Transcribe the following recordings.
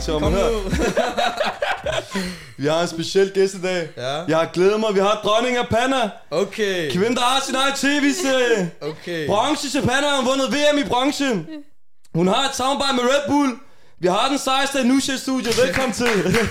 snakke, Charlotte. Kom nu. Vi har en speciel gæst i dag. Ja. Jeg har glædet mig. Vi har dronning af Panna. Okay. Kvinde, der har sin egen tv-serie. Okay. Bronze til Panna har vundet VM i bronze. Hun har et samarbejde med Red Bull. Vi har den sejeste Nusha i studiet. Velkommen til.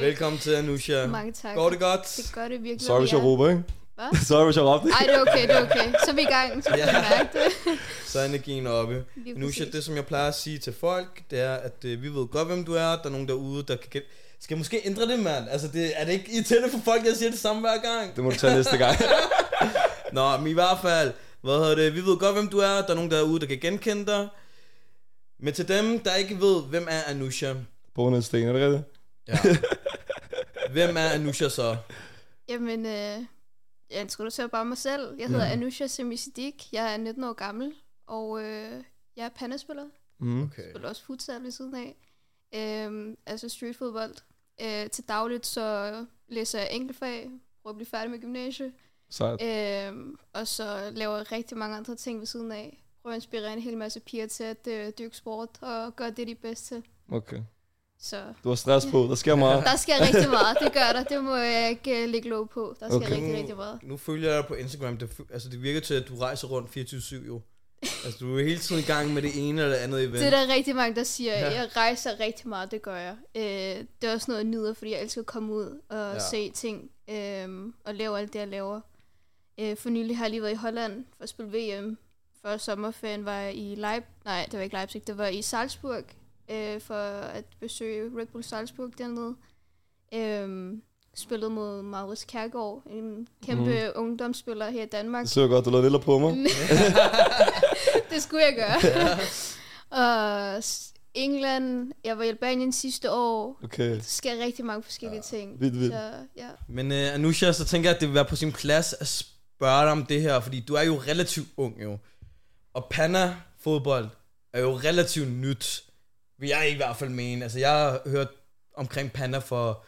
Velkommen til, Anusha. Mange tak. Går det godt? Det gør det virkelig. Sorry, hvis jeg råber, ikke? Hvad? Sorry, hvis jeg råbte. Ej, det er okay, det er okay. Så er vi i gang, så kan Ja. mærke det. Så er energien oppe. Præcis. det som jeg plejer at sige til folk, det er, at øh, vi ved godt, hvem du er. Der er nogen derude, der kan. Skal jeg måske ændre det, mand? Altså, det, er det ikke irriterende for folk, at jeg siger det samme hver gang? Det må du tage næste gang. Nå, men i hvert fald, hvad hedder det? Vi ved godt, hvem du er. Der er nogen derude, der kan genkende dig. Men til dem, der ikke ved, hvem er Anusha? Brunet sten, er det rigtigt? Ja. hvem er Anusha så? Jamen, øh, jeg introducerer bare mig selv. Jeg hedder Ja. Anusha Semisiddik. Jeg er 19 år gammel, og øh, jeg er pandespiller. Mm. Okay. spiller også futsal ved siden af. Øhm, altså streetfodbold. Øh, til dagligt så læser jeg enkeltfag, prøver at blive færdig med gymnasiet. Sejt. Øhm, og så laver jeg rigtig mange andre ting ved siden af. Prøver at inspirere en hel masse piger til at øh, dyrke sport og gøre det, de er bedst til. Okay. Så Du har stress på. Der sker meget. der skal rigtig meget, det gør der. Det må jeg ikke uh, lægge lov på. Der skal Okay. rigtig, rigtig meget. Nu følger jeg dig på Instagram. Det, altså, det virker til, at du rejser rundt 24-7 jo. Altså, du er hele tiden i gang med det ene eller det andet event. Det er der rigtig mange, der siger. Ja. Jeg rejser rigtig meget, det gør jeg. Øh, det er også noget, jeg nyder, fordi jeg elsker at komme ud og Ja. se ting. Øh, og lave alt det, jeg laver. Øh, for nylig har jeg lige været i Holland for at spille VM. Før sommerferien var jeg i Leip... Nej, det var ikke Leipzig, det var i Salzburg. Øh, for at besøge Red Bull Salzburg dernede. Øh, spillede mod Maurice Kærgaard, en kæmpe mm. ungdomsspiller her i Danmark. Det så godt, du lavede lille på mig. det skulle jeg gøre. og s- England, jeg var i Albanien sidste år. Okay. Der sker rigtig mange forskellige ja, ting. vildt, vildt. Så, ja. Men uh, Anusha, så tænker jeg, at det vil være på sin plads at spørge dig om det her, fordi du er jo relativt ung jo. Og Panna fodbold er jo relativt nyt, vil jeg i hvert fald mene. Altså, jeg har hørt omkring Panna for,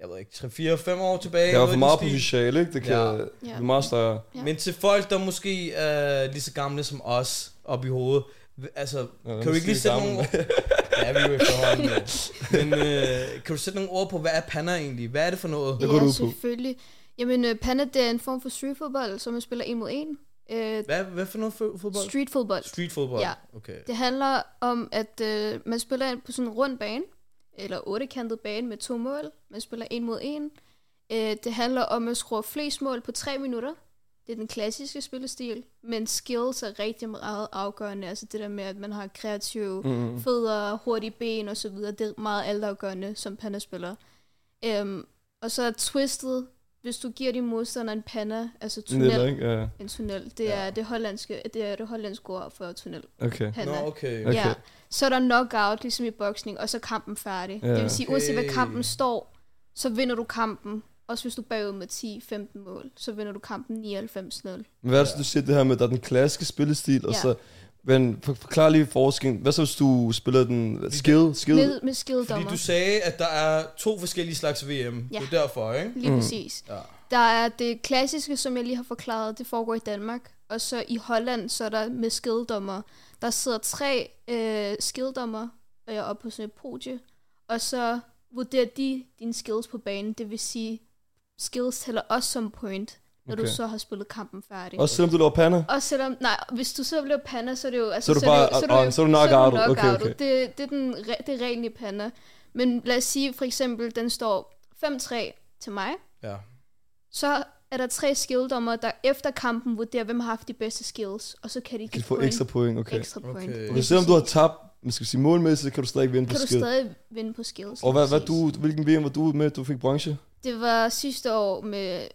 jeg ved ikke, 3-4-5 år tilbage. Jeg var for meget potentiale, ikke? Det kan Ja. ja. det er meget større. Ja. Men til folk, der måske er lige så gamle som os, op i hovedet, altså, Ja, kan du ikke lige sige sætte nogle. Ja, vi er jo efterhånden. Men øh, kan du sætte nogle ord på, hvad er Panna egentlig? Hvad er det for noget? Ja, selvfølgelig. Jamen, uh, Panda, det er en form for streetfodbold, som man spiller en mod en. Uh, Hvad, hvad for noget fo- fodbold? streetfodbold. Street fodbold? Ja. Okay. Det handler om, at uh, man spiller på sådan en rund bane, eller ottekantet bane med to mål. Man spiller en mod en. Uh, det handler om at score flest mål på tre minutter. Det er den klassiske spillestil, men skills er rigtig meget afgørende. Altså det der med, at man har kreative Mm. fødder, hurtige ben og så videre. Det er meget altafgørende som panda-spiller. Um, og så er twistet, hvis du giver din modstander en panda, altså tunnel, Niller, ikke? Ja. en tunnel, det Ja. er det hollandske, det er det hollandske ord for tunnel. Okay. Panda. Nå, okay. Okay. Ja. Så er der knockout, ligesom i boksning, og så er kampen færdig. Ja. Det vil sige, uanset hvad Okay. kampen står, så vinder du kampen. Også hvis du er bagud med 10-15 mål, så vinder du kampen 99-0. Men hvad er det, du siger det her med, at der er den klassiske spillestil, og Ja. så... Men for, forklar lige forskellen. Hvad så, hvis du spiller den skill? skill? Med, med Fordi skilldommer. du sagde, at der er to forskellige slags VM. Ja. Det er derfor, ikke? Lige Mm. præcis. Ja. Der er det klassiske, som jeg lige har forklaret, det foregår i Danmark. Og så i Holland, så er der med skilldommer. Der sidder tre øh, skilldommer øh, oppe på sådan et podie. Og så vurderer de dine skills på banen. Det vil sige, skills tæller også som point, når okay. Okay. du så har spillet kampen færdig. Også selvom du laver panna? Også selvom, nej, hvis du så bliver panda, så er det jo... Altså, Så er du bare on, så er du knockoutet. Okay, knockoutet. okay. Det, det, er den, det er reglen i panda. Men lad os sige for eksempel, den står 5-3 til mig. Ja. Så er der tre skilldommer, der efter kampen vurderer, hvem har haft de bedste skills. Og så kan de Kan du få point. ekstra point? Okay. Ekstra point. Okay. Okay, selvom du har tabt, man skal sige målmæssigt, kan du stadig vinde på kan du stadig vinde på skills. Og hvad, hvad du, hvilken VM var du med, du fik bronze? Det var sidste år med...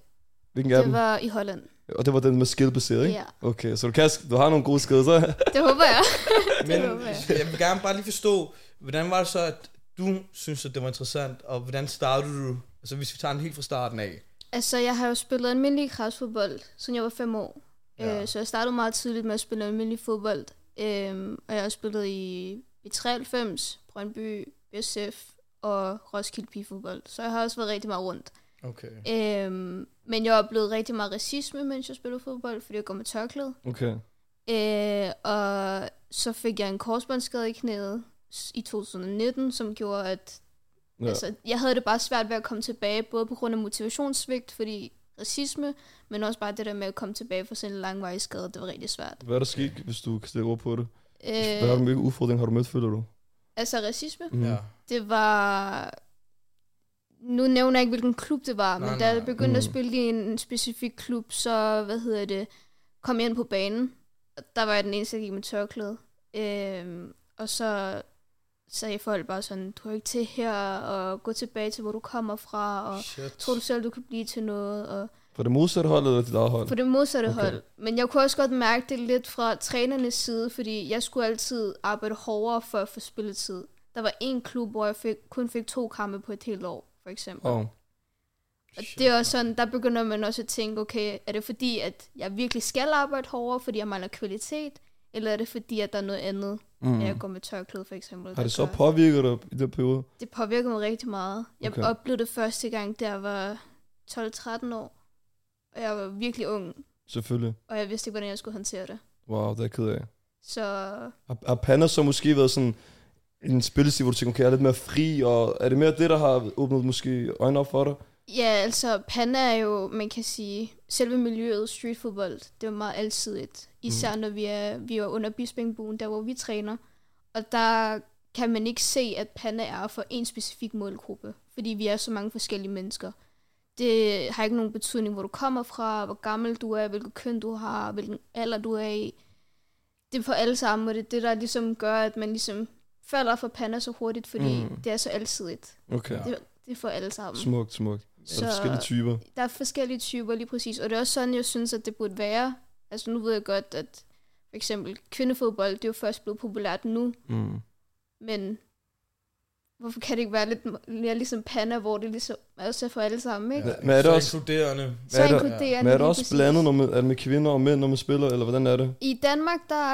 Hvilken Det var i Holland. Og det var den med skillbaseret, ikke? Ja, Okay, så du, kan, du har nogle gode så? det håber jeg. Men håber jeg. jeg vil gerne bare lige forstå, hvordan var det så, at du synes, at det var interessant, og hvordan startede du? Altså hvis vi tager den helt fra starten af. Altså, jeg har jo spillet almindelig græsfodbold, siden jeg var fem år. Ja. Øh, så jeg startede meget tidligt med at spille almindelig fodbold. Øhm, og jeg har spillet i, i 93, Brøndby, SF og Roskilde Pigefodbold. Så jeg har også været rigtig meget rundt. Okay. Øhm, men jeg oplevede rigtig meget racisme, mens jeg spillede fodbold, fordi jeg går med tørklæde. Okay. Øh, og så fik jeg en korsbåndsskade i knæet i 2019, som gjorde, at Ja. altså, jeg havde det bare svært ved at komme tilbage, både på grund af motivationssvigt, fordi racisme, men også bare det der med at komme tilbage fra sådan en langvarig skade, det var rigtig svært. Hvad er der sket, hvis du kan stille ord på det? Øh, Hvad har du hvilke udfordringer har du mødt, føler du? altså racisme, Mm. Ja. det var... Nu nævner jeg ikke, hvilken klub det var, Nej, men da jeg begyndte at Mm. spille i en specifik klub, så, hvad hedder det, kom jeg ind på banen. Og Der var jeg den eneste, der gik med tørklæde. Øhm, og så sagde folk bare sådan, du er ikke til her, og gå tilbage til, hvor du kommer fra, og Shit. tror du selv, du kan blive til noget, og For det modsatte hold eller dit eget hold? for det modsatte Okay. okay. hold. Men jeg kunne også godt mærke det lidt fra trænernes side, fordi jeg skulle altid arbejde hårdere for at få spilletid. Der var en klub, hvor jeg fik, kun fik to kampe på et helt år, for eksempel. Oh. Og det er også sådan, der begynder man også at tænke, okay, er det fordi, at jeg virkelig skal arbejde hårdere, fordi jeg mangler kvalitet? Eller er det fordi, at der er noget andet, Mm. mm. jeg går med tørklæde for eksempel? Har det så gør- påvirket dig i den periode? Det påvirker mig rigtig meget. Jeg okay. oplevede det første gang, da jeg var 12-13 år. Og jeg var virkelig ung, Selvfølgelig. og jeg vidste ikke, hvordan jeg skulle håndtere det. Wow, det er jeg ked af. Så Har, har Panda så måske været sådan en spillestil, hvor du tænker, okay, jeg er lidt mere fri, og er det mere det, der har åbnet måske øjnene op for dig? ja, altså Panda er jo, man kan sige, selve miljøet streetfodbold, det er meget alsidigt. Især når vi er, vi er under Bispingbuen, der hvor vi træner. Og der kan man ikke se, at Panda er for en specifik målgruppe, fordi vi er så mange forskellige mennesker. Det har ikke nogen betydning, hvor du kommer fra, hvor gammel du er, hvilket køn du har, hvilken alder du er i. Det er for alle sammen, og det er det, der ligesom gør, at man ligesom falder for Panda så hurtigt, fordi Mm. det er så alsidigt. Okay. Det, det er for alle sammen. Smukt, smukt. Så... Så Er der forskellige typer? der er forskellige typer lige præcis, og det er også sådan, jeg synes, at det burde være. Altså nu ved jeg godt, at for eksempel kvindefodbold, det er jo først blevet populært nu, Mm. men hvorfor kan det ikke være lidt mere ligesom Panda, hvor det ligesom også er for alle sammen, ikke? Ja. Men er det så også- inkluderende. Så er der- inkluderende Men er det også præcis. blandet når man, er det med kvinder og mænd, når man spiller, eller hvordan er det? I Danmark, der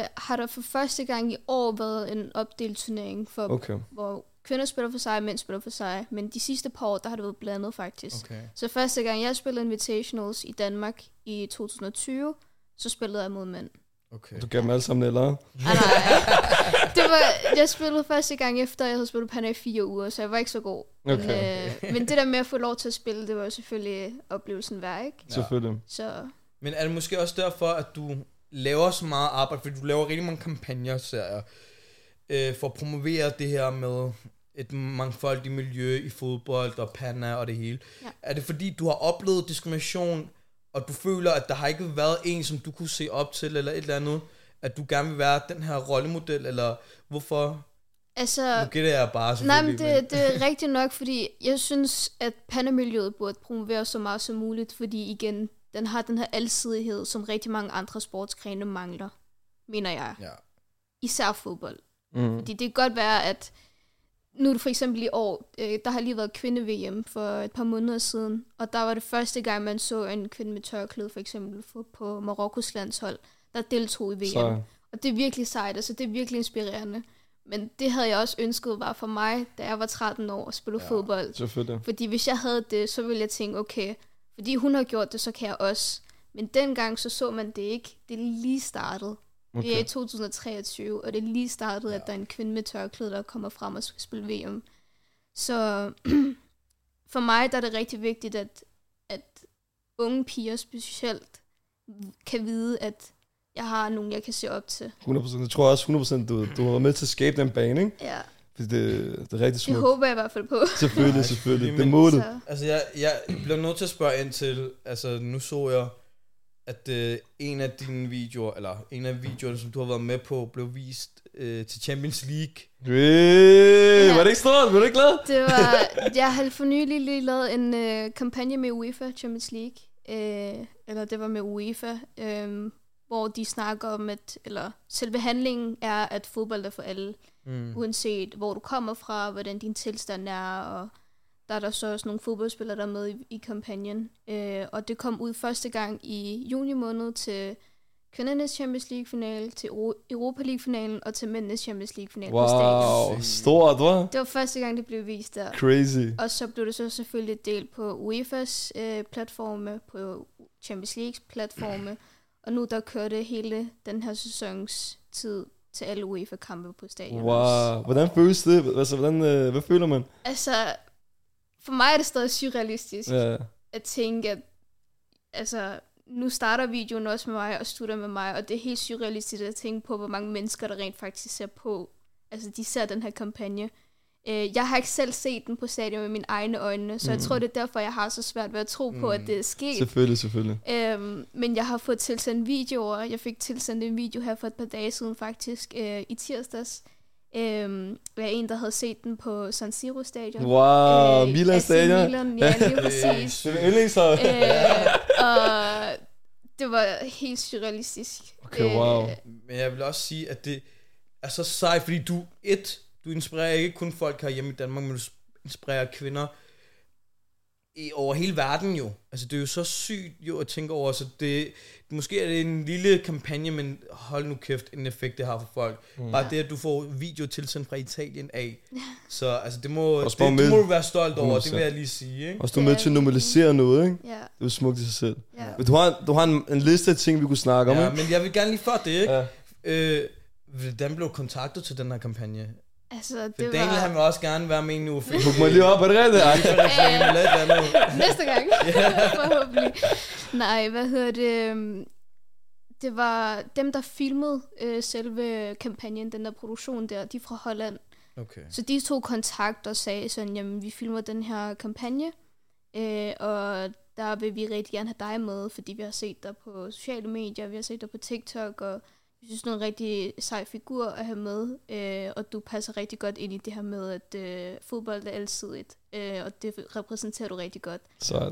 øh, har der for første gang i år været en opdelt turnering, for, okay. Okay. hvor kvinder spiller for sig, og mænd spiller for sig. Men de sidste par år, der har det været blandet faktisk. Okay. Så første gang jeg spillede Invitationals i Danmark i 2020, så spillede jeg mod mænd. Okay. Du gav dem alle sammen eller? Ah, nej. Det var, jeg spillede første gang efter, jeg havde spillet Panda i fire uger, så jeg var ikke så god. Okay. Men, øh, men det der med at få lov til at spille, det var jo selvfølgelig oplevelsen værd, ikke? Ja. Selvfølgelig. Så Men er det måske også derfor, at du laver så meget arbejde, fordi du laver rigtig mange kampagner, ser jeg, øh, for at promovere det her med et mangfoldigt miljø i fodbold og panna og det hele. Ja. Er det fordi, du har oplevet diskrimination, og du føler, at der har ikke været en, som du kunne se op til, eller et eller andet, at du gerne vil være den her rollemodel, eller hvorfor? altså... Nu gætter jeg bare Nej, men det, det er rigtigt nok, fordi jeg synes, at pandamiljøet burde promovere så meget som muligt, fordi igen, den har den her alsidighed, som rigtig mange andre sportsgrene mangler, mener jeg. Ja. Især fodbold. Mm. Fordi det kan godt være, at nu er det for eksempel i år, øh, der har lige været kvinde-VM for et par måneder siden, og der var det første gang, man så en kvinde med tørklæde for eksempel på, på Marokkos landshold, der deltog i VM. Så, Og det er virkelig sejt, altså det er virkelig inspirerende. Men det havde jeg også ønsket var for mig, da jeg var 13 år og spille Ja. fodbold. selvfølgelig. Fordi hvis jeg havde det, så ville jeg tænke, okay, fordi hun har gjort det, så kan jeg også. Men dengang så så man det ikke. Det lige startet. Okay. Vi er i Okay. 2023, og det er lige startet, ja. at der er en kvinde med tørklæde, der kommer frem og skal spille VM. Så for mig der er det rigtig vigtigt, at, at unge piger specielt kan vide, at jeg har nogen, jeg kan se op til. 100%. Jeg tror også 100% du, du har været med til at skabe den bane, ikke? Ja, Fordi det, det er rigtig det smukt. håber jeg i hvert fald på. Selvfølgelig, selvfølgelig. Det er målet. Så. Altså, jeg, jeg bliver nødt til at spørge ind til, altså, nu så jeg, at øh, en af dine videoer, eller en af videoerne, som du har været med på, blev vist øh, til Champions League. Hey, Ja. var det ikke stort? Var du ikke glad? Det var, jeg har for nylig lige lavet en øh, kampagne med UEFA Champions League, øh, eller det var med UEFA, øh, hvor de snakker om, at, eller selve handlingen er, at fodbold er for alle, Mm. uanset hvor du kommer fra, hvordan din tilstand er, og der er der så også nogle fodboldspillere, der er med i, i kampagnen. Øh, og det kom ud første gang i juni måned til kvindernes Champions League-finale, til Euro- Europa League-finalen og til mændenes Champions League-finale på stadion. Wow, stort, hva'? Det var første gang, det blev vist der. Crazy. Og så blev det så selvfølgelig delt på UEFA's øh, platforme, på Champions Leagues platforme, og nu der kørte hele den her sæsons tid til alle UEFA-kampe på stadion. også. Wow, hvordan føles det? Altså, hvordan, øh, hvad føler man? Altså, for mig er det stadig surrealistisk ja. At tænke, at altså, nu starter videoen også med mig og slutter med mig, og det er helt surrealistisk at tænke på, hvor mange mennesker, der rent faktisk ser på. Altså, de ser den her kampagne. Øh, Jeg har ikke selv set den på stadion med mine egne øjne, så jeg tror, det er derfor, jeg har så svært ved at tro på, at det er sket. selvfølgelig, selvfølgelig. Øhm, men jeg har fået tilsendt videoer. Jeg fik tilsendt en video her for et par dage siden faktisk, øh, i tirsdags. Øhm, af en, der havde set den på San Siro stadion. Wow, Milan AC stadion. Milan, ja, lige præcis. Det er yndlingshold. øh, og det var helt surrealistisk. Okay, wow. Øh, Men jeg vil også sige, at det er så sejt, fordi du, et, du inspirerer ikke kun folk her hjemme i Danmark, men du inspirerer kvinder i, over hele verden jo. Altså det er jo så sygt jo at tænke over, så det, måske er det en lille kampagne, men hold nu kæft, en effekt det har for folk. Mm. Bare det, at du får video tilsendt fra Italien af. Så altså det må, det, bare det med- må du være stolt over, det 100%. vil jeg lige sige. Ikke? Også du er med til at normalisere noget, ikke? ja, Det er smukt i sig selv. ja. Men du har, du har en, en liste af ting, vi kunne snakke om, Ja, ikke? men jeg vil gerne lige før det, ikke? Ja. Øh, hvordan blev kontaktet til den her kampagne? Altså, For det Daniel, han var... vil også gerne være med nu. Hook mig lige op, er det rigtigt? Næste gang. Forhåbentlig. Nej, hvad hedder det? Det var dem, der filmede øh, selve kampagnen, den der produktion der, de er fra Holland. Okay. Så de tog kontakt og sagde sådan, jamen vi filmer den her kampagne, øh, og der vil vi rigtig gerne have dig med, fordi vi har set dig på sociale medier, vi har set dig på TikTok, og vi synes, du er en rigtig sej figur at have med, øh, og du passer rigtig godt ind i det her med, at øh, fodbold er alsidigt, øh, og det repræsenterer du rigtig godt.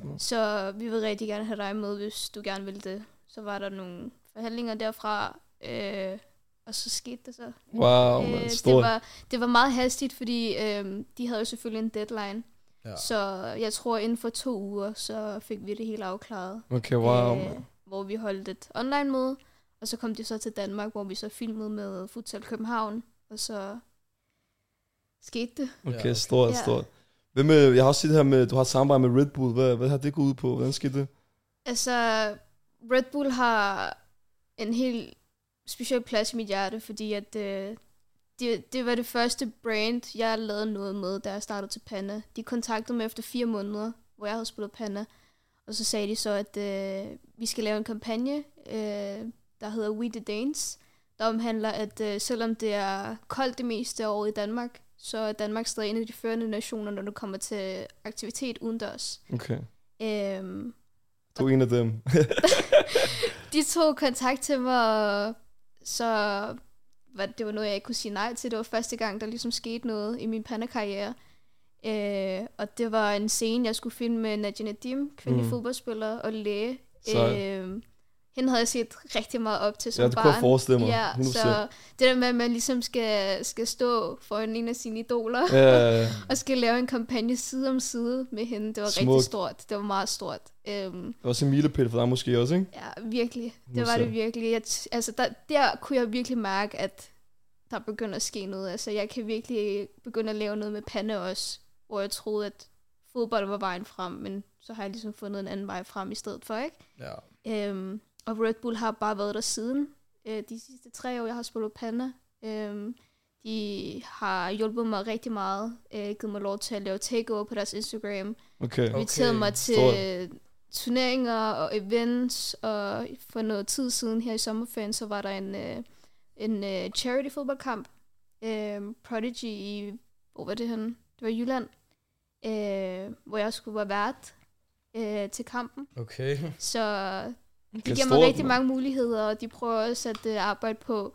Man. Så vi vil rigtig gerne have dig med, hvis du gerne vil det. Så var der nogle forhandlinger derfra, øh, og så skete det så. Wow, man. Øh, det, Stort. var, det var meget hastigt, fordi øh, de havde jo selvfølgelig en deadline. Ja. Så jeg tror, inden for to uger, så fik vi det hele afklaret. Okay, wow, man. hvor vi holdt et online møde, og så kom de så til Danmark, hvor vi så filmede med Futsal København, og så skete det. Okay, okay. stort, Ja. stort. Hvad med, jeg har også set det her med, du har et samarbejde med Red Bull. Hvad, hvad har det gået ud på? Hvordan skete det? Altså, Red Bull har en helt speciel plads i mit hjerte, fordi at øh, det, det var det første brand, jeg lavede noget med, da jeg startede til Panna. De kontaktede mig efter fire måneder, hvor jeg havde spillet Panna. Og så sagde de så, at øh, vi skal lave en kampagne, øh, der hedder We the Danes, der omhandler, at øh, selvom det er koldt det meste af året i Danmark, så er Danmark stadig en af de førende nationer, når det kommer til aktivitet udendørs. Okay. Øhm, Du er en af dem. de tog kontakt til mig, så var det var noget, jeg ikke kunne sige nej til. Det var første gang, der ligesom skete noget i min pandakarriere. Øh, og det var en scene, jeg skulle filme med Nadia Nadim, kvindelig Mm. fodboldspiller og læge. Sej. Øh, hende havde jeg set rigtig meget op til som Ja, det barn. kunne jeg forestille mig. Ja, 100%. så det der med, at man ligesom skal, skal stå for en af sine idoler, Ja, ja, ja. og skal lave en kampagne side om side med hende, det var Smukt. rigtig stort. Det var meget stort. Øhm, Det var også en milepæl for dig måske også, ikke? Ja, virkelig. Det var det virkelig. Jeg, altså, der, der kunne jeg virkelig mærke, at der begynder at ske noget. Altså, jeg kan virkelig begynde at lave noget med pande også, hvor jeg troede, at fodbold var vejen frem, men så har jeg ligesom fundet en anden vej frem i stedet for, ikke? Ja. Øhm, og Red Bull har bare været der siden. Øh, de sidste tre år, jeg har spillet panda. Øhm, de har hjulpet mig rigtig meget. Øh, givet mig lov til at lave takeover på deres Instagram Okay. Okay. inviteret mig til Stort. turneringer og events, og for noget tid siden her i sommerferien, så var der en, øh, en øh, charity fodboldkamp, øh, Prodigy i, hvor var det henne? Det var i Jylland, øh, hvor jeg skulle være vært øh, til kampen. Okay. Så Okay, det giver mig rigtig mange muligheder, og de prøver også at øh, arbejde på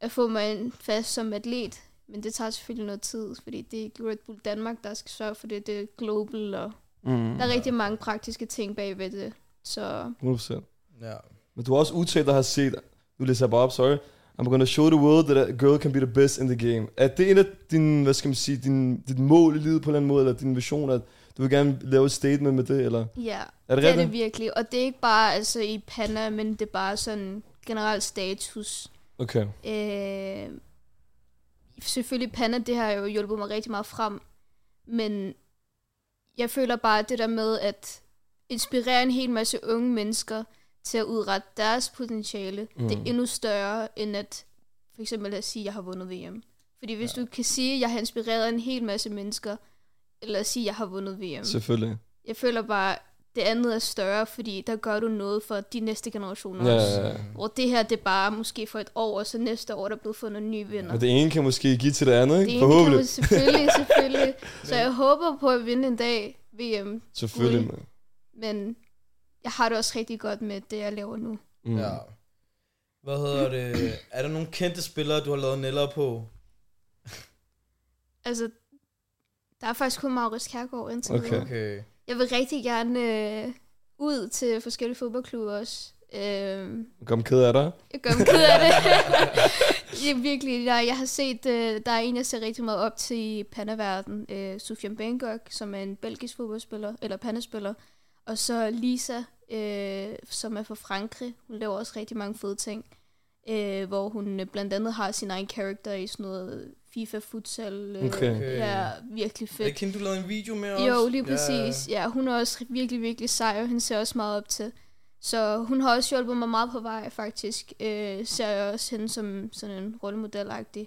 at få mig en fast som atlet. Men det tager selvfølgelig noget tid, fordi det er Red Bull Danmark, der skal sørge for det. Det er global, og Mm. der er rigtig mange praktiske ting bagved det. Så 100%. Ja. Men du har også udtalt, der har set, nu læser jeg bare op, sorry. I'm gonna show the world that a girl can be the best in the game. Er det en af dine, hvad skal man sige, din, dit mål i livet på en eller anden måde, eller din vision, at du vil gerne lave et statement med det, eller? Ja, Er det det er det virkelig. Og det er ikke bare altså, i Panda, men det er bare sådan generelt status. Okay. Øh, selvfølgelig Panda, det har jo hjulpet mig rigtig meget frem. Men jeg føler bare, det der med at inspirere en hel masse unge mennesker til at udrette deres potentiale, mm. det er endnu større end at for eksempel at sige, at jeg har vundet VM. Fordi hvis ja. du kan sige, at jeg har inspireret en hel masse mennesker, eller at sige, at jeg har vundet VM. Selvfølgelig. Jeg føler bare, det andet er større, fordi der gør du noget for de næste generationer Ja, også. ja, ja. Hvor det her, det er bare måske for et år, og så næste år, der er blevet fundet en ny vinder. Og det ene kan måske give til det andet, ikke? Det kan Forhåbentlig. man selvfølgelig, selvfølgelig. Så jeg håber på at vinde en dag VM. Selvfølgelig, man. Men jeg har det også rigtig godt med det, jeg laver nu. Mm. Ja. Hvad hedder det? Er der nogle kendte spillere, du har lavet neller på? Altså, der er faktisk kun Maurice Kærgaard indtil Okay. Okay. Jeg vil rigtig gerne øh, ud til forskellige fodboldklubber også. Øh, Kom ked af dig. Jeg gør mig ked af det. jeg, virkelig, jeg, jeg har set, øh, der er en, jeg ser rigtig meget op til i pandaverden. Øh, Sufjan Bangkok, som er en belgisk fodboldspiller, eller pandespiller. Og så Lisa, øh, som er fra Frankrig. Hun laver også rigtig mange fede ting. Øh, hvor hun øh, blandt andet har sin egen karakter i sådan noget FIFA futsal. Øh, Okay. Okay. Ja, virkelig Er det fedt. ikke hende, du lavede en video med også? Jo, lige præcis. Ja. ja, hun er også virkelig, virkelig sej, og hende ser også meget op til. Så hun har også hjulpet mig meget på vej, faktisk. Øh, ser jeg også hende som sådan en rollemodel-agtig.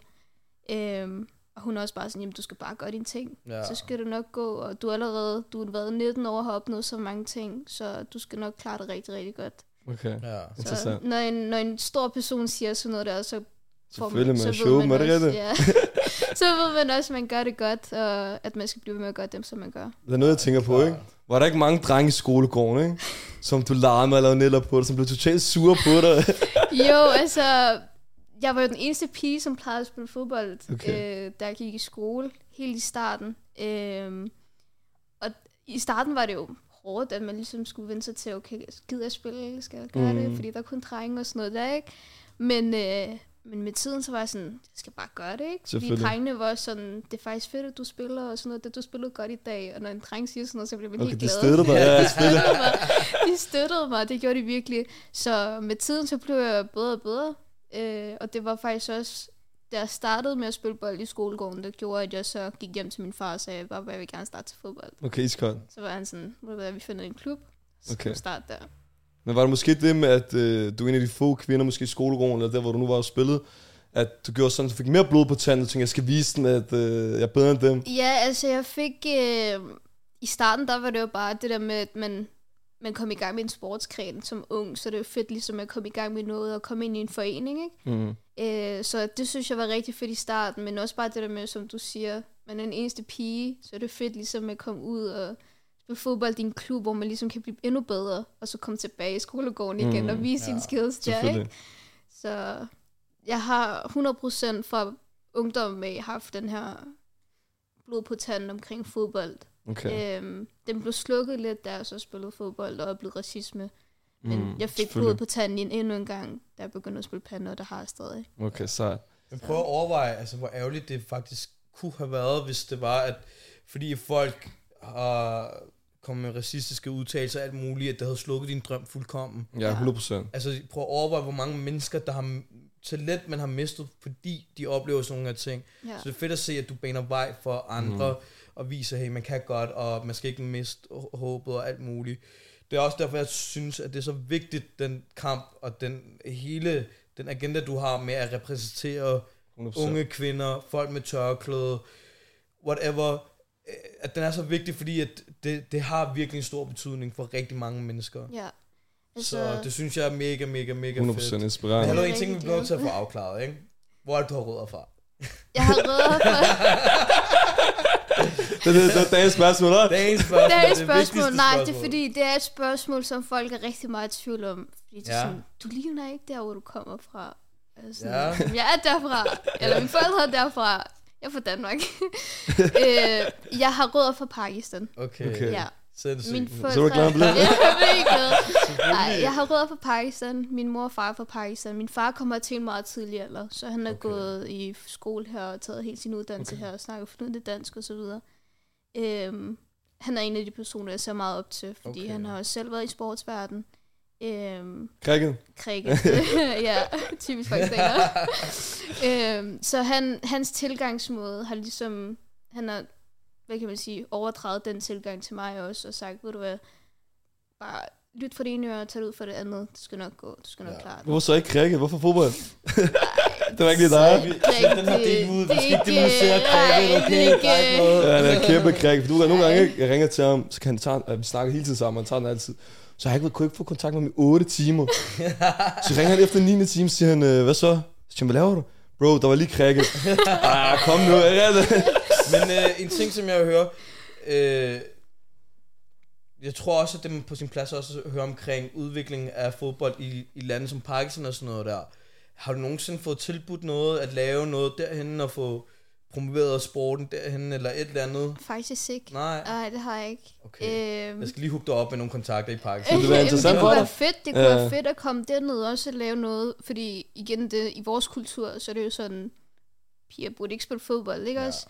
Øh, og hun er også bare sådan, jamen du skal bare gøre dine ting. Ja. Så skal det nok gå, og du er allerede, du har været 19 år og har opnået så mange ting, så du skal nok klare det rigtig, rigtig godt. Okay. Ja. Så Interessant. når en, når en stor person siger sådan noget der, så Selvfølgelig, man. så Show, er det også, ja, så ved man også, at man gør det godt, og at man skal blive ved med at gøre dem, som man gør. Der er noget, jeg tænker på, ikke? Var der ikke mange drenge i skolegården, ikke? Som du larmede og lavede neller på dig, som blev totalt sure på dig. Jo, altså, jeg var jo den eneste pige, som plejede at spille fodbold, Okay. øh, da jeg gik i skole, helt i starten. Øhm, og i starten var det jo hårdt, at man ligesom skulle vende sig til, okay, gider jeg spille, skal jeg gøre mm. Det, fordi der er kun drenge og sådan noget der, ikke? Men, øh, men med tiden, så var jeg sådan, jeg skal bare gøre det, ikke? Fordi drengene var sådan, det er faktisk fedt, at du spiller, og sådan noget, det du spillede godt i dag, og når en dreng siger sådan noget, så bliver man Okay, helt glad. støtter dig. Ja, de støttede mig. De støttede mig, det gjorde de virkelig. Så med tiden, så blev jeg bedre og bedre. Øh, og det var faktisk også, da jeg startede med at spille bold i skolegården, der gjorde, at jeg så gik hjem til min far og sagde, bare, jeg vil gerne starte til fodbold. Okay, iskoldt. Så var han sådan, hvad, vi finder en klub, så okay. starte der. Men var det måske det med, at øh, du er en af de få kvinder, måske i skolegården, eller der, hvor du nu var og spillede, at du gjorde sådan, at du fik mere blod på tanden, og tænkte, jeg skal vise den, at øh, jeg er bedre end dem. Ja, altså jeg fik... Øh, I starten, der var det jo bare det der med, at man, man kom i gang med en sportsgren som ung, så det er jo fedt ligesom at komme i gang med noget og komme ind i en forening, ikke? Mm. Øh, så det synes jeg var rigtig fedt i starten, men også bare det der med, som du siger, man er den eneste pige, så er det fedt ligesom at komme ud og spille fodbold i en klub, hvor man ligesom kan blive endnu bedre, og så komme tilbage i skolegården igen Mm, og vise ja, sine skills der, ikke? Så jeg har 100% fra ungdommen af haft den her blod på tanden omkring fodbold. Okay. Øhm, den blev slukket lidt, da jeg så spillede fodbold og oplevede racisme. Men Mm, jeg fik blod på tanden en- endnu en gang, da jeg begyndte at spille pande, og det har jeg stadig. Okay, sejt. Men prøv at overveje, altså, hvor ærgerligt det faktisk kunne have været, hvis det var, at fordi folk har kommet med racistiske udtalelser og alt muligt, at det havde slukket din drøm fuldkommen. Ja, 100%. Altså prøv at overveje, hvor mange mennesker, der har talent, man har mistet, fordi de oplever sådan nogle her ting. Ja. Så det er fedt at se, at du baner vej for andre, mm. og viser, hey, man kan godt, og man skal ikke miste hå- håbet og alt muligt. Det er også derfor, jeg synes, at det er så vigtigt, den kamp og den hele den agenda, du har med at repræsentere 100%. unge kvinder, folk med tørklæde, whatever, at den er så vigtig, fordi at det, det har virkelig en stor betydning for rigtig mange mennesker. Ja. Altså, så det synes jeg er mega, mega, mega 100% fedt. Men inspirerende. hallo, Jeg er en ting, vi bliver nødt til at få afklaret, ikke? Hvor er det, du har rødder fra? Jeg har rødder for... Det, det, det dagens spørgsmål, hva'? Dagens spørgsmål. det er et det spørgsmål. Nej, det er spørgsmål. fordi, det er et spørgsmål, som folk er rigtig meget i tvivl om. Fordi det er Ja. sådan, du ligner ikke der, hvor du kommer fra. Altså, Ja. Jeg er derfra. Eller mine forældre er derfra. Jeg er fra Danmark. øh, jeg har rødder fra Pakistan. Okay. Okay. Ja. Sindssygt. Min Så er du glad, blev? Ja, jeg er. Nej, har rødder fra Pakistan. Min mor og far er fra Pakistan. Min far kommer til en meget tidlig alder, så han er Okay. gået i skole her og taget hele sin uddannelse Okay. her og snakker flydende dansk og så videre. Øhm, han er en af de personer, jeg ser meget op til, fordi Okay. han har også selv været i sportsverden. Øhm, Cricket. cricket. ja, typisk pakistaner. øhm, så han, hans tilgangsmåde har ligesom, han har, hvad kan man sige, overdraget den tilgang til mig også, og sagt, ved du hvad, bare lyt for det ene øre og tag det ud for det andet. Det skal nok gå, du skal nok Ja. klare det. Hvorfor så ikke cricket? Hvorfor fodbold? det var ikke lige dig. Vi- den her del ud. Vi skal ikke demonstrere cricket, okay? det er er. Ja, han er kæmpe. For du kan nogle gange, ikke? jeg ringer til ham, så kan han tage, øh, vi snakker hele tiden sammen, han tager den altid. Så har jeg ikke, kunne ikke få kontakt med ham i 8 timer. så ringer han efter 9. time, siger han, øh, hvad så? Så hvad laver du? Bro, der var lige cricket. ah, kom nu, jeg er det. Men øh, en ting, som jeg hører, øh, jeg tror også, at det er på sin plads også at høre omkring udviklingen af fodbold i, i lande som Pakistan og sådan noget der. Har du nogensinde fået tilbudt noget, at lave noget derhen og få promoveret sporten derhen eller et eller andet? Faktisk ikke. Nej, Nej, det har jeg ikke. okay. Øhm, Jeg skal lige hooke dig op med nogle kontakter i Pakistan. Det være interessant det for kunne være fedt, det kunne Ja. være fedt at komme derned også og lave noget, fordi igen, det, i vores kultur, så er det jo sådan, piger burde ikke spille fodbold, ikke ja. også?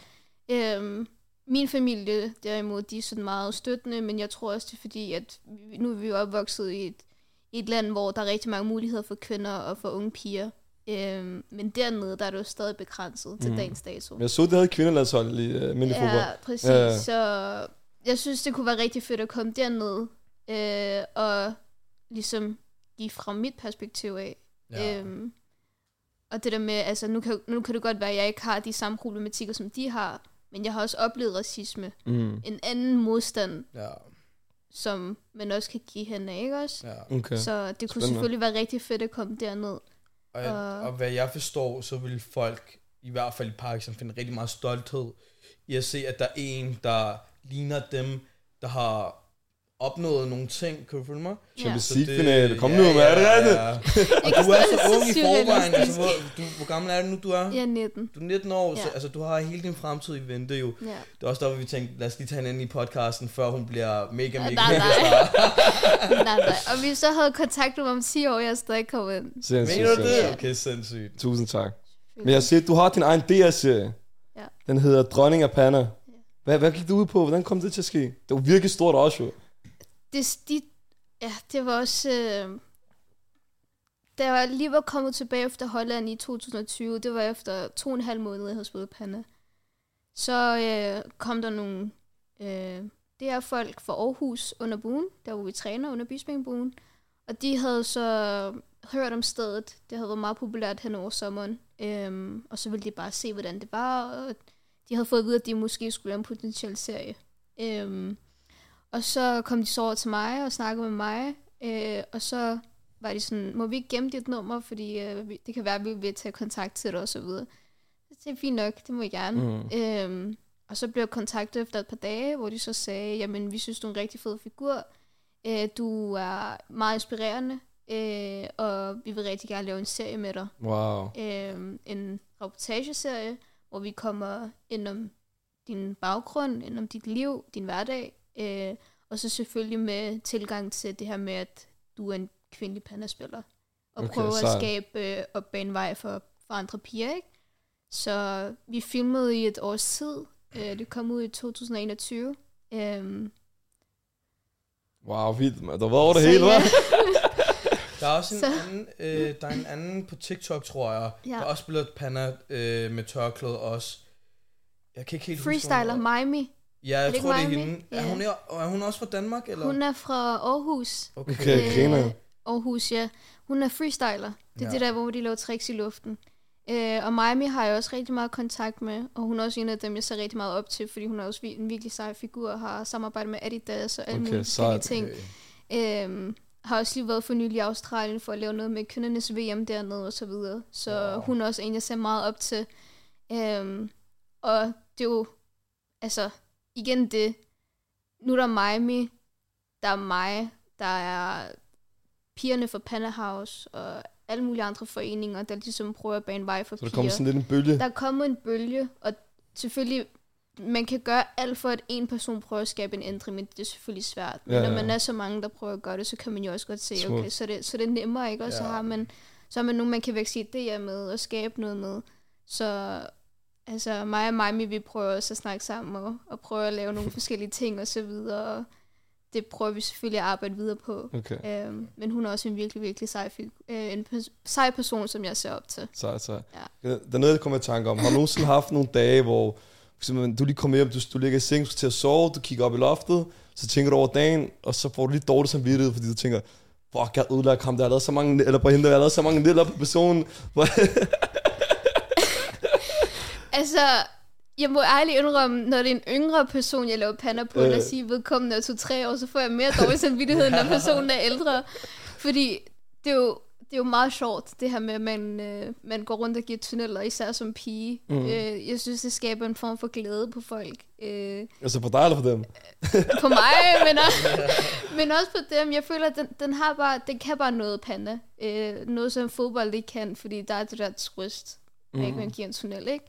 Øhm, min familie derimod, de er sådan meget støttende, men jeg tror også, det er fordi, at nu er vi jo opvokset i et, i et land, hvor der er rigtig mange muligheder for kvinder og for unge piger. Øhm, men dernede, der er det jo stadig begrænset til Mhm. dagens dato. Men jeg så, det havde kvinderlandshold i uh, mindre fodbold. Ja, præcis. Ja. Så jeg synes, det kunne være rigtig fedt at komme derned øh, og ligesom give fra mit perspektiv af. Ja. Øhm, og det der med, altså nu kan, nu kan det godt være, at jeg ikke har de samme problematikker, som de har, men jeg har også oplevet racisme. Mm. En anden modstand, ja, som man også kan give hende, ikke også? ja. Okay. Så det kunne Spændende. selvfølgelig være rigtig fedt at komme derned. Og, jeg, Og- og hvad jeg forstår, så vil folk, i hvert fald i Pakistan, finde rigtig meget stolthed i at se, at der er en, der ligner dem, der har opnået nogle ting. Kan du følge mig? Champions Så League-finale. Kom nu, hvad er det rigtigt? Og du er så ung i forvejen. Altså, hvor, du, hvor gammel er du nu, du er? Jeg er 19. Du er 19 år, så Ja. altså, du har hele din fremtid i vente jo. Ja. Det er også derfor, vi tænkte, lad os lige tage hende ind i podcasten, før hun bliver mega, mega, Nej, mega nej. nej, nej. Og vi så havde kontakt om 10 år, jeg er stadig kommet ind. Sindssygt, Mener du det? sindssygt. Okay, sindssygt. Tusind tak. Men jeg set, du har din egen DR-serie. Ja. Den hedder Dronning af Panna. Hvad, hvad gik du ud på? Hvordan kom det til at ske? Det var virkelig stort også, jo det, de, ja, det var også... Øh, da jeg lige var kommet tilbage efter Holland i 2020, det var efter to og en halv måned, jeg havde spillet panda, så øh, kom der nogle øh, det er folk fra Aarhus under buen, der hvor vi træner under Bispingbuen, og de havde så hørt om stedet. Det havde været meget populært hen over sommeren, øhm, og så ville de bare se, hvordan det var, og de havde fået at vide, at de måske skulle lave en potentiel serie. Øhm, og så kom de så over til mig og snakkede med mig, øh, og så var de sådan, må vi ikke gemme dit nummer, fordi øh, det kan være, at vi vil tage kontakt til dig og så videre. Så det er fint nok, det må I gerne. Mm. Øhm, og så blev jeg kontaktet efter et par dage, hvor de så sagde, jamen vi synes, du er en rigtig fed figur. Øh, du er meget inspirerende, øh, og vi vil rigtig gerne lave en serie med dig. Wow. Øh, en reportageserie, hvor vi kommer ind om din baggrund, ind om dit liv, din hverdag, øh, og så selvfølgelig med tilgang til det her med, at du er en kvindelig pandaspiller, og Okay, sejt. at skabe øh, og bane vej for, for andre piger, ikke? Så vi filmede i et års tid. Øh, det kom ud i 2021. Øhm, Wow, vildt, man. Der var over det så hele, ja. Der er også en Så- anden, øh, der er en anden på TikTok, tror jeg, Ja. der også spiller Panna øh, med tørklæde også. Jeg kan ikke helt huske, Freestyler hun- Mimi. Ja, jeg det tror, det er hende. Er, Ja. hun er, er hun også fra Danmark, eller? Hun er fra Aarhus. Okay. Okay, griner. Aarhus, ja. Hun er freestyler. Det er Ja. det der, hvor de laver tricks i luften. Øh, og Miami har jeg også rigtig meget kontakt med, og hun er også en af dem, jeg ser rigtig meget op til, fordi hun er også en virkelig sej figur, og har samarbejdet med Adidas og alle Okay, mulige sejt. ting. Okay. Øhm, har også lige været for nylig i Australien for at lave noget med kvindernes VM dernede og så videre. Så Wow. wow. hun er også en, jeg ser meget op til. Øhm, og det er jo, altså, igen det, nu er der Miami, der er mig, der er pigerne fra Panda House og alle mulige andre foreninger, der ligesom prøver at bane vej for Så der piger. kommer sådan lidt en bølge. Der er kommet en bølge, og selvfølgelig man kan gøre alt for, at en person prøver at skabe en ændring, men det er selvfølgelig svært. Men Ja, når ja. man er så mange, der prøver at gøre det, så kan man jo også godt se, Smukt. okay, så er det, så er det nemmere, ikke? Og så Ja. har man, så har man nogen, man kan vækse idéer med og skabe noget med. Så altså, mig og Mimi, vi prøver også at snakke sammen og, og prøve at lave nogle forskellige ting og så videre. Og det prøver vi selvfølgelig at arbejde videre på. Okay. Øhm, men hun er også en virkelig, virkelig sej, øh, en pers- sej person, som jeg ser op til. Så, så. Ja. Der er noget, jeg kommer i tanke om. Har du nogensinde haft nogle dage, hvor eksempel, du lige kommer hjem, du, du ligger i seng, du skal til at sove, du kigger op i loftet, så tænker du over dagen, og så får du lidt dårligt samvittighed, fordi du tænker, fuck, jeg har ødelagt ham, der har lavet så mange, eller på hende, der har lavet så mange niller på personen. Altså, jeg må ærligt indrømme, når det er en yngre person, jeg laver pander på, øh. Øh. lad os sige, vedkommende er to-tre år, så får jeg mere dårlig samvittighed, når personen er ældre. Fordi det er jo, det er jo meget sjovt, det her med, at man, øh, man går rundt og giver tunneller, især som pige. Mm. Øh, jeg synes, det skaber en form for glæde på folk. Øh, altså på dig eller for dem? på mig, men, også, men også på dem. Jeg føler, at den, den, har bare, den kan bare noget, panda. Øh, noget, som fodbold ikke kan, fordi der er det der trøst. Mm. Ikke, man giver en tunnel, ikke?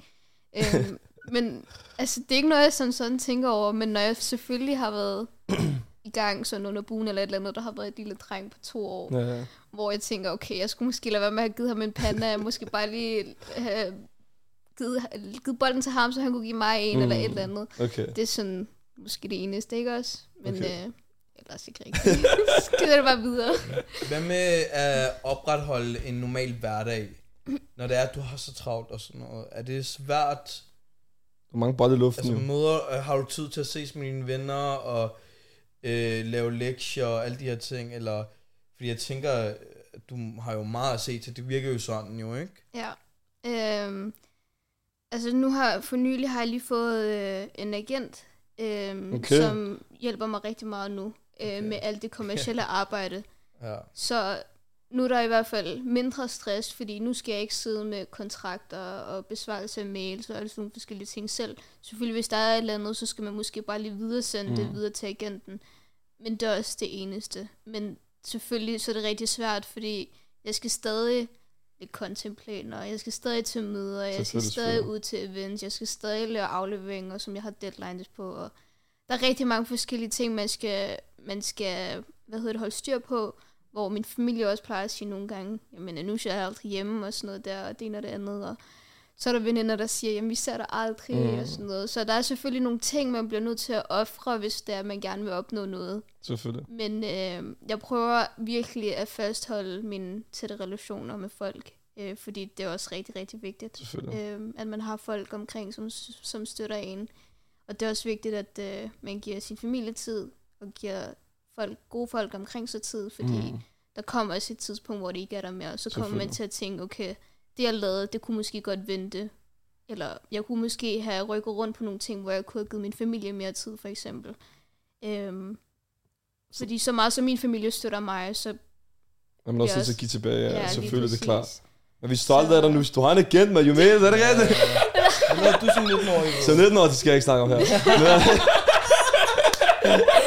Øhm, men altså, det er ikke noget, jeg sådan, sådan tænker over, men når jeg selvfølgelig har været i gang sådan under buen eller et eller andet, der har været et lille dreng på to år, Ja, ja. hvor jeg tænker, okay, jeg skulle måske lade være med at have givet ham en panda, jeg måske bare lige have givet, givet bolden til ham, så han kunne give mig en mm. eller et eller andet. Okay. Det er sådan måske det eneste, ikke også? Men Okay. okay. øh, ellers ikke rigtigt. Skider det bare videre. Hvad med at opretholde en normal hverdag? Når det er, at du har så travlt og sådan noget. Er det svært? Er mange bolde i luften. Altså jo. møder, øh, har du tid til at ses med dine venner og øh, lave lektier og alle de her ting? Eller, fordi jeg tænker, at du har jo meget at se til. Det virker jo sådan jo, ikke? Ja. Øhm, altså nu har, for nylig har jeg lige fået øh, en agent, Okay. okay. som hjælper mig rigtig meget nu øh, Okay. med alt det kommercielle arbejde. Ja. Så nu er der i hvert fald mindre stress, fordi nu skal jeg ikke sidde med kontrakter og besvarelse af mails og alle sådan nogle forskellige ting selv. Selvfølgelig, hvis der er et eller andet, så skal man måske bare lige videresende mm. det videre til agenten. Men det er også det eneste. Men selvfølgelig så er det rigtig svært, fordi jeg skal stadig lidt kontemplaner, jeg skal stadig til møder, jeg skal stadig ud til events, jeg skal stadig lave afleveringer, som jeg har deadlines på. Og der er rigtig mange forskellige ting, man skal, man skal hvad hedder det, holde styr på, hvor min familie også plejer at sige nogle gange, jamen nu er jeg aldrig hjemme og sådan noget der, og det ene og det andet, og så er der veninder, der siger, jamen vi ser dig aldrig, Mm. og sådan noget. Så der er selvfølgelig nogle ting, man bliver nødt til at ofre, hvis det er, at man gerne vil opnå noget. Selvfølgelig. Men øh, jeg prøver virkelig at fastholde mine tætte relationer med folk, øh, fordi det er også rigtig, rigtig vigtigt, øh, at man har folk omkring, som, som støtter en. Og det er også vigtigt, at øh, man giver sin familie tid, og giver folk, gode folk omkring sig tid, fordi Mm. der kommer også et tidspunkt, hvor det ikke er der mere, og så kommer man til at tænke, okay, det jeg lavede, det kunne måske godt vente, eller jeg kunne måske have rykket rundt på nogle ting, hvor jeg kunne have givet min familie mere tid, for eksempel. Øhm, fordi så meget som min familie støtter mig, så Man er også Ja, nødt til at give tilbage, ja, lige selvfølgelig, det er klart. Men vi er stolte af dig nu. Du har en agent med, jo med, er det rigtigt? Men når du er som 19-årig, Så 19 år, det skal jeg ikke snakke om her.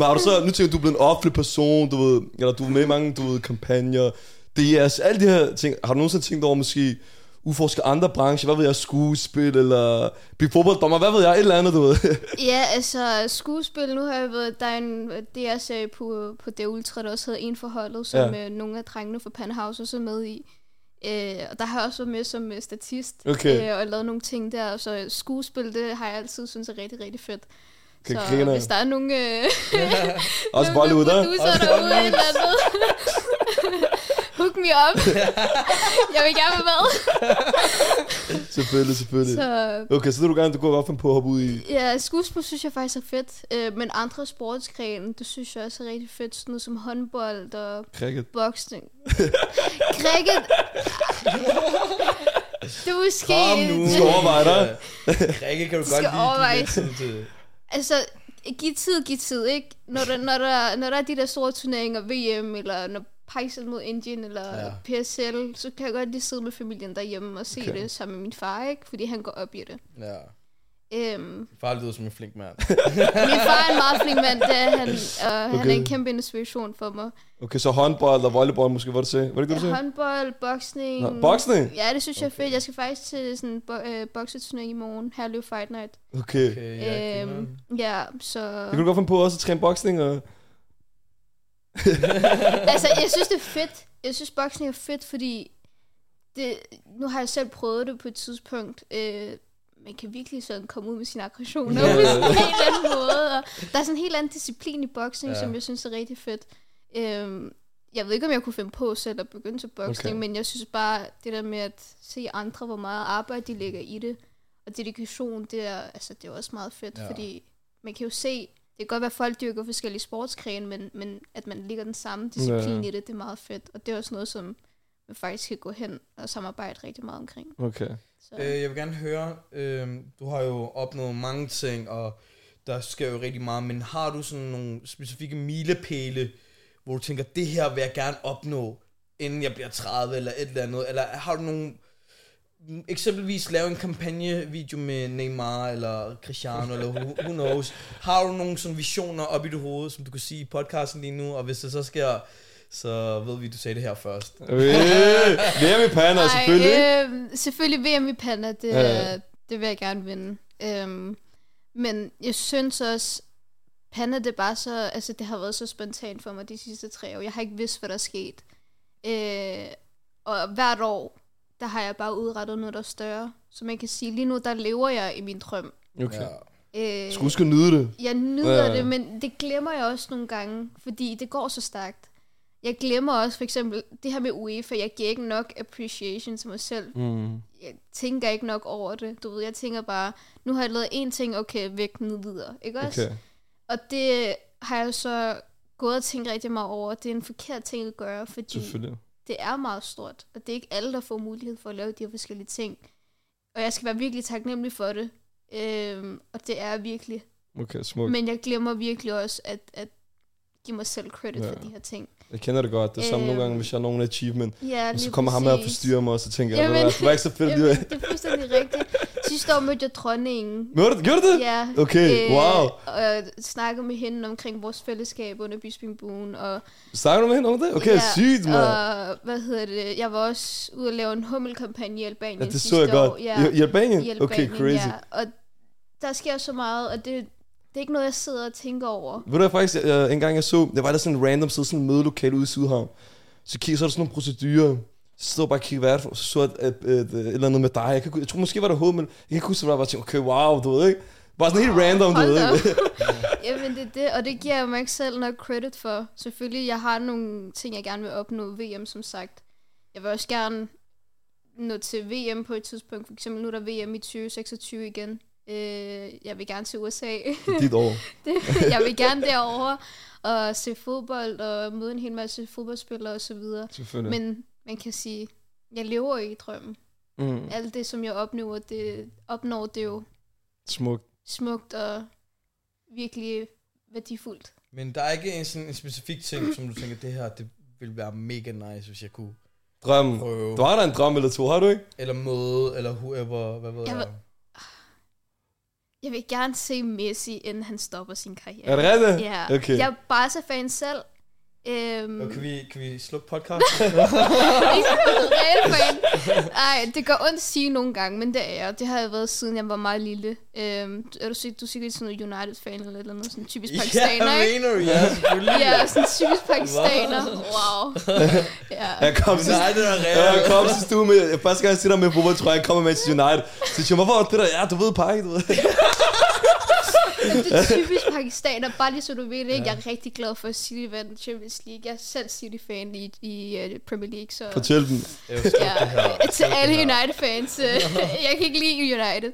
Men, har du så, nu tænker du, du er blevet en offentlig person, du ved, eller du er med i mange, du ved, kampagner, DS, alle de her ting. Har du nogensinde tænkt over måske udforske andre brancher? Hvad ved jeg, skuespil, eller blive fodbolddommer? Hvad ved jeg, et eller andet, du ved. Ja, altså skuespil, nu har jeg været, der er en DR-serie på, på det Ultra, der også hedder En forholdet, som Ja. ja. nogle af drengene fra Panhouse også er med i. Øh, og der har jeg også været med som øh, statist, Okay. øh, og lavet nogle ting der, så skuespil, det har jeg altid synes er rigtig, rigtig fedt. Så grine af. hvis der er nogle, øh, Også nogle Bollywood, der. producer Også derude, Bollywood. et eller andet, hook me up. jeg vil gerne være med. Selvfølgelig, selvfølgelig. Så Okay, så det du gerne, du går godt finde på at hoppe ud i. Ja, skuespil synes jeg faktisk er fedt. Øh, men andre sportsgrene, det synes jeg også er rigtig fedt. Sådan noget som håndbold og Cricket. boksning. Cricket. Det er måske... Kom nu. Du skal overveje dig. Rikke, kan du skal godt overveje. lidt tid til... Altså, giv tid, giv tid, ikke? Når der, når, der, når der er de der store turneringer, VM, eller når Pakistan mod Indien, eller Ja. PSL, så kan jeg godt lige sidde med familien derhjemme og se okay. det sammen med min far, ikke? Fordi han går op i det. Ja. Øhm, Far lyder som en flink mand. min far er en meget flink mand, det er han, og okay. han Okay. er en kæmpe inspiration for mig. Okay, så håndbold og volleyball måske, hvad du sagde? Var det ikke det, du sagde? Håndbold, boksning. Nå, boksning? Ja, det synes jeg er Okay. fedt. Jeg skal faktisk til sådan en bo- øh, bokseturnering i morgen. Herlev Fight Night. Okay. Okay, ja, øhm, ja, så... Jeg kunne godt finde på også at træne boksning og... altså, jeg synes, det er fedt. Jeg synes, boksning er fedt, fordi det, nu har jeg selv prøvet det på et tidspunkt. Øh, man kan virkelig sådan komme ud med sine aggressioner på sådan en helt anden måde. Og der er sådan en helt anden disciplin i boksning, ja. som jeg synes er rigtig fedt. Øh, jeg ved ikke, om jeg kunne finde på selv at begynde til boksning, Okay. men jeg synes bare, det der med at se andre, hvor meget arbejde de lægger i det, og dedikation, det er, altså, det er også meget fedt, ja. fordi man kan jo se, det kan godt være, at folk dyrker forskellige sportsgrene, men, men at man ligger den samme disciplin Ja. i det, det er meget fedt. Og det er også noget, som man faktisk kan gå hen og samarbejde rigtig meget omkring. Okay. Så. Øh, jeg vil gerne høre, øh, du har jo opnået mange ting, og der sker jo rigtig meget, men har du sådan nogle specifikke milepæle, hvor du tænker, det her vil jeg gerne opnå, inden jeg bliver 30 eller et eller andet, eller har du nogle, eksempelvis lave en kampagnevideo med Neymar eller Cristiano, eller who, who knows, har du nogle sådan visioner op i dit hoved, som du kan sige i podcasten lige nu, og hvis det så sker, så ved vi, du sagde det her først. Øh, VM i Panna, selvfølgelig. Øh, selvfølgelig VM i Panda, det, Ja, det vil jeg gerne vinde. Øhm, men jeg synes også, Panda, det er bare så, altså det har været så spontant for mig de sidste tre år. Jeg har ikke vidst, hvad der er sket. Øh, og hvert år, der har jeg bare udrettet noget, der er større. Så man kan sige, lige nu, der lever jeg i min drøm. Okay. Ja. Øh, Skal huske at nyde det. jeg nyder Ja. ja. det, men det glemmer jeg også nogle gange, fordi det går så stærkt. Jeg glemmer også for eksempel det her med UEFA. Jeg giver ikke nok appreciation til mig selv. Mm. Jeg tænker ikke nok over det. Du ved, jeg tænker bare, nu har jeg lavet én ting, okay, væk nu videre. Ikke også? Okay. Og det har jeg så gået og tænkt rigtig meget over. Det er en forkert ting at gøre, fordi det er meget stort. Og det er ikke alle, der får mulighed for at lave de her forskellige ting. Og jeg skal være virkelig taknemmelig for det. Øhm, og det er virkelig. Okay, smukt. Men jeg glemmer virkelig også at, at give mig selv credit Ja. for de her ting. Jeg kender det godt. Det er samme nogle Øhm, gange, hvis jeg har nogen achievement. Ja, Og så kommer ham her og præcis. forstyrrer mig, og så tænker jeg, Jamen- det var ikke så fedt. Jamen. det er fuldstændig rigtigt. Sidste år mødte jeg dronningen. Du, gjorde du det? Ja. Okay, wow. Og jeg snakkede med hende omkring vores fællesskab under Bispingbuen. Og, Snakker du med hende om det? Okay, ja, sygt, mand. Og hvad hedder det? Jeg var også ude at lave en hummelkampagne i Albanien Ja, det så jeg år. godt. Ja, I, I Albanien? i Albanien, Okay, crazy. Ja. Og der sker så meget, og det, det er ikke noget, jeg sidder og tænker over. Ved du hvad, faktisk, jeg, en gang jeg så, det var der sådan en random sted, sådan en mødelokale ude i Sydhavn. Så, kig, så er der sådan nogle procedurer. Så stod bare og kiggede, er for, så så et, et, et, et, eller andet med dig. Jeg, kan, jeg tror måske var det H, men jeg kan ikke huske, var. Jeg bare tænkte, okay, wow, du ved ikke. Bare sådan helt random, du ved ikke. Jamen det er det, og det giver jeg mig ikke selv nok credit for. Selvfølgelig, jeg har nogle ting, jeg gerne vil opnå VM, som sagt. Jeg vil også gerne nå til VM på et tidspunkt. For eksempel nu er der VM i 2026 igen. Øh, jeg vil gerne til USA. Det er dit år. det, jeg vil gerne derover og se fodbold og møde en hel masse fodboldspillere og så videre. Selvfølgelig. Men man kan sige, jeg lever ikke i drømmen. mm, Alt det, som jeg opnår, det, opnår, det er jo smukt. smukt og virkelig værdifuldt. Men der er ikke en, sådan en specifik ting, som du tænker, det her, det ville være mega nice, hvis jeg kunne Drøm. prøve. Du har da en drøm eller to, har du ikke? Eller møde, eller whoever, hvad ved Jeg jeg. Jeg vil gerne se Messi, inden han stopper sin karriere. Er det rigtigt? Ja. Okay. Jeg er Barca-fan selv. Øhm, Og kan vi, kan vi slukke podcasten? ikke real fan. Ej, det gør ondt at sige nogle gange, men det er jeg. Det har jeg været siden jeg var meget lille. Øhm, er du, sikkert- du er sikkert sådan noget United-fan eller eller andet, sådan typisk pakistaner, ja, ikke? mener du? Ja, selvfølgelig. Ja, sådan typisk pakistaner. Wow. Ja. Jeg kom til, United er Ja, jeg kom til stue med, første gang jeg sidder med fodbold, tror jeg, jeg kommer med til United. Så siger jeg, hvorfor er det der? Ja, du ved, pakke, du ved. Det er typisk pakistaner, bare lige så du ved det, ikke? Jeg er rigtig glad for at City vandt Champions League. Jeg er selv City-fan i, i uh, Premier League, så... Fortæl dem. Ja, det her. til alle United-fans. jeg kan ikke lide United.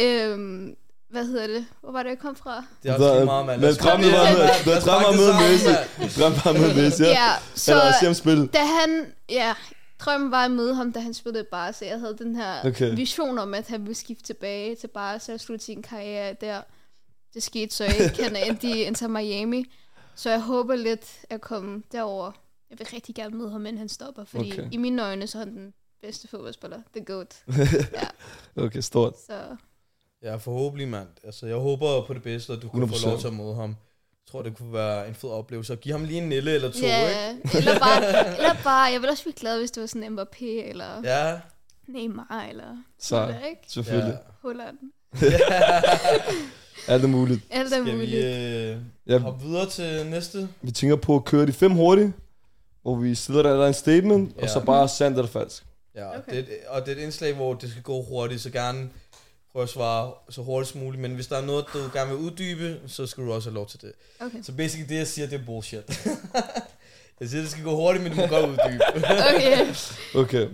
Øhm, hvad hedder det? Hvor var det, jeg kom fra? Det er også meget, mand. Men pakke var det med, var pakke med Messi. mand. Drømmen var med Messi, ja. Ja, så Eller ham spille. da han... Ja, drømmen var at møde ham, da han spillede Barca. Jeg havde den her Okay. vision om, at han ville skifte tilbage til Barca og slutte sin karriere der. Det skete så ikke. Han er endt i Inter Miami. Så jeg håber lidt at komme derover. Jeg vil rigtig gerne møde ham, inden han stopper. Fordi Okay. i mine øjne, så er han den bedste fodboldspiller. The GOAT. ja, Okay, stort. så... Ja, forhåbentlig, mand. Altså, jeg håber på det bedste, at du kan 100%. få lov til at møde ham. Jeg tror, det kunne være en fed oplevelse. Og give ham lige en nille eller to, Ja, ikke? eller bare, eller bare, jeg vil også blive glad, hvis det var sådan Mbappé, eller ja. Ja. Neymar, eller Så, sådan der, ikke? selvfølgelig. Holland. Alt er muligt. Alt er Skal vi muligt. øh, Ja, hoppe videre til næste? vi tænker på at køre de fem hurtigt, hvor vi stiller der, der er en statement, og Ja. så bare sandt eller falsk. Ja, Okay. det, et- og det er et indslag, hvor det skal gå hurtigt, så gerne prøv at svare så hurtigt som muligt. Men hvis der er noget, du gerne vil uddybe, så skal du også have lov til det. Okay. Så basically det, jeg siger, det er bullshit. jeg siger, det skal gå hurtigt, men du må godt uddybe. Okay. Okay.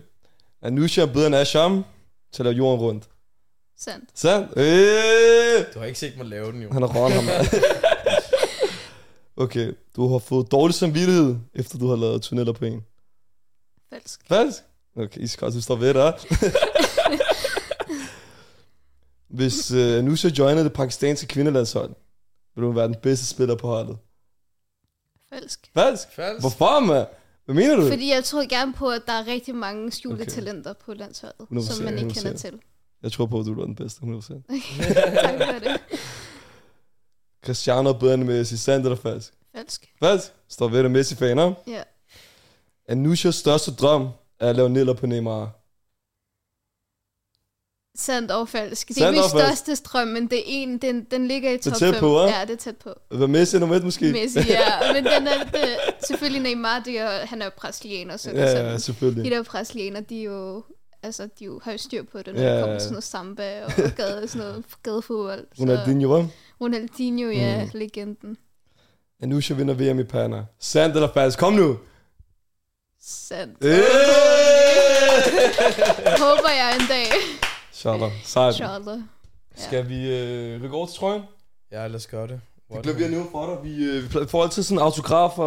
Anusha er bedre end Asham til at lave jorden rundt. Sandt. Sandt? Øh! du har ikke set mig lave den jo. Han har råden ham. okay, du har fået dårlig samvittighed, efter du har lavet tunneller på en. Falsk. Falsk? Okay, iskoldt, du står ved der. Hvis uh, Anusha joiner det pakistanske kvindelandshold, vil du være den bedste spiller på holdet. Falsk. Falsk? Falsk. Hvorfor, mand? Hvad mener du? Fordi jeg tror gerne på, at der er rigtig mange skjulte Okay. talenter på landsholdet, 100%, som man ikke kender 100%. til. Jeg tror på, at du er den bedste, 100%. tak for det. Cristiano er bedre end Messi. Sandt eller falsk? Falsk. Falsk? Står ved det Messi-faner. Ja. Anushas største drøm er at lave niller på Neymar. Sandt og falsk. Det er Sandt min største strøm, men det er en, den, den ligger i er top tæt 5. på, hva'? Ja, det er tæt på. Hvad Messi nummer et måske? Messi, ja. Men den er, det, selvfølgelig Neymar, det er, han er jo brasilianer, så det er Ja, sådan, ja, de selvfølgelig. der brasilianer, de er jo, altså, de jo, har jo styr på det, når Ja, det kommer til sådan noget samba og gade, sådan noget gadefodbold. Så Ronaldinho, hva'? Ronaldinho, ja, Mm. legenden. Anusha vinder VM i Panna. Sandt eller falsk? Kom nu! Sandt. Øh! Håber jeg en dag. Inshallah. Sejt. Inshallah. Skal vi øh, rykke over til trøjen? Ja, lad os gøre det. Det glemte jeg nu for dig. Vi, øh, vi får altid sådan en autograf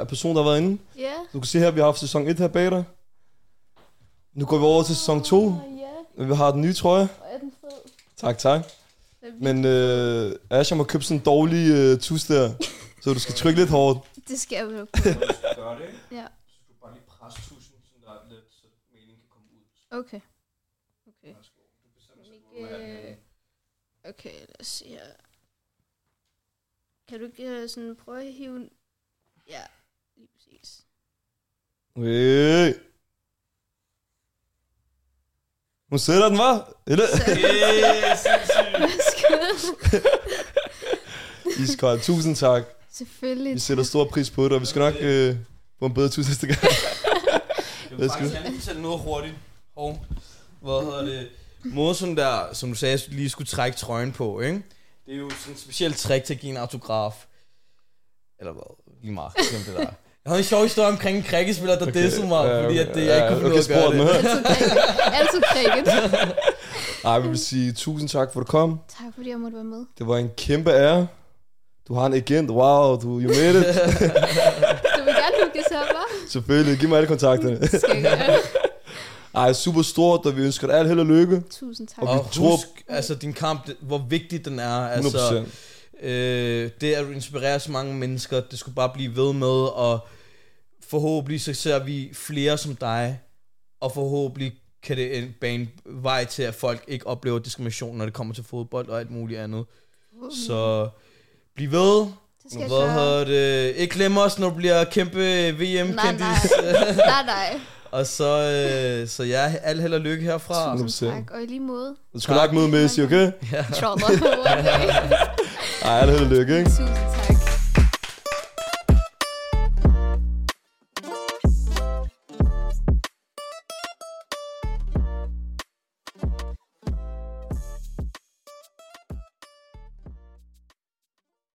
af personen, der har været inde. Ja. Du kan se her, vi har haft sæson 1 her bag dig. Nu går vi over til sæson 2. Oh, ja, Vi har den nye trøje. hvor er den fed. Tak, tak. Men øh, Asher må købe sådan en dårlig øh, tus der. Så du skal trykke lidt hårdt. Det skal jeg vel. gøre det, ikke? Ja. Så du bare lige presse tusen, så der er lidt, så meningen kan komme ud. Okay. Okay. Øh, okay, lad os se her. Kan du ikke øh, sådan prøve at hive... Ja, lige præcis. Hey. Hun sætter den, var? Eller? Iskold. Tusind tak. Selvfølgelig. Vi sætter stor pris på det, og vi skal nok øh, få en bedre tus næste gang. Jeg vil faktisk gerne fortælle noget hurtigt. Hov. Hvad hedder det? Sådan der, som du sagde, jeg lige skulle trække trøjen på, ikke? Det er jo sådan en speciel trick til at give en autograf. Eller hvad? Lige meget. Glem det der. Jeg havde en sjov historie omkring en krikkespiller, der okay. dissede mig, Ja, fordi at det, ja, jeg ikke kunne okay, finde ud af at gøre det. Altid krikket. Ej, vi vil sige tusind tak for, at du kom. Tak fordi jeg måtte være med. Det var en kæmpe ære. Du har en agent. Wow, du you made it. Du vil gerne hukkes her, hva'? Selvfølgelig. Giv mig alle kontakterne. Skal jeg. Ej, super stort, og vi ønsker dig alt held og lykke. Tusind tak. Og vi Og tror- husk, altså din kamp, det- hvor vigtig den er. 100%. Øh, det at du inspirerer så mange mennesker, det skulle bare blive ved med, og forhåbentlig så ser vi flere som dig, og forhåbentlig kan det en bane vej til, at folk ikke oplever diskrimination, når det kommer til fodbold og alt muligt andet. Så bliv ved. det skal jeg Hvad hedder det? Ikke glem os, når du bliver kæmpe Nej, VM-kendis. nej. Nej, nej. og så, øh, så ja, al held og lykke herfra. 100%. Tusind tak. Og i lige måde. Du skal nok møde Messi, okay? One day. Ej, det er og lykke, ikke? Tusind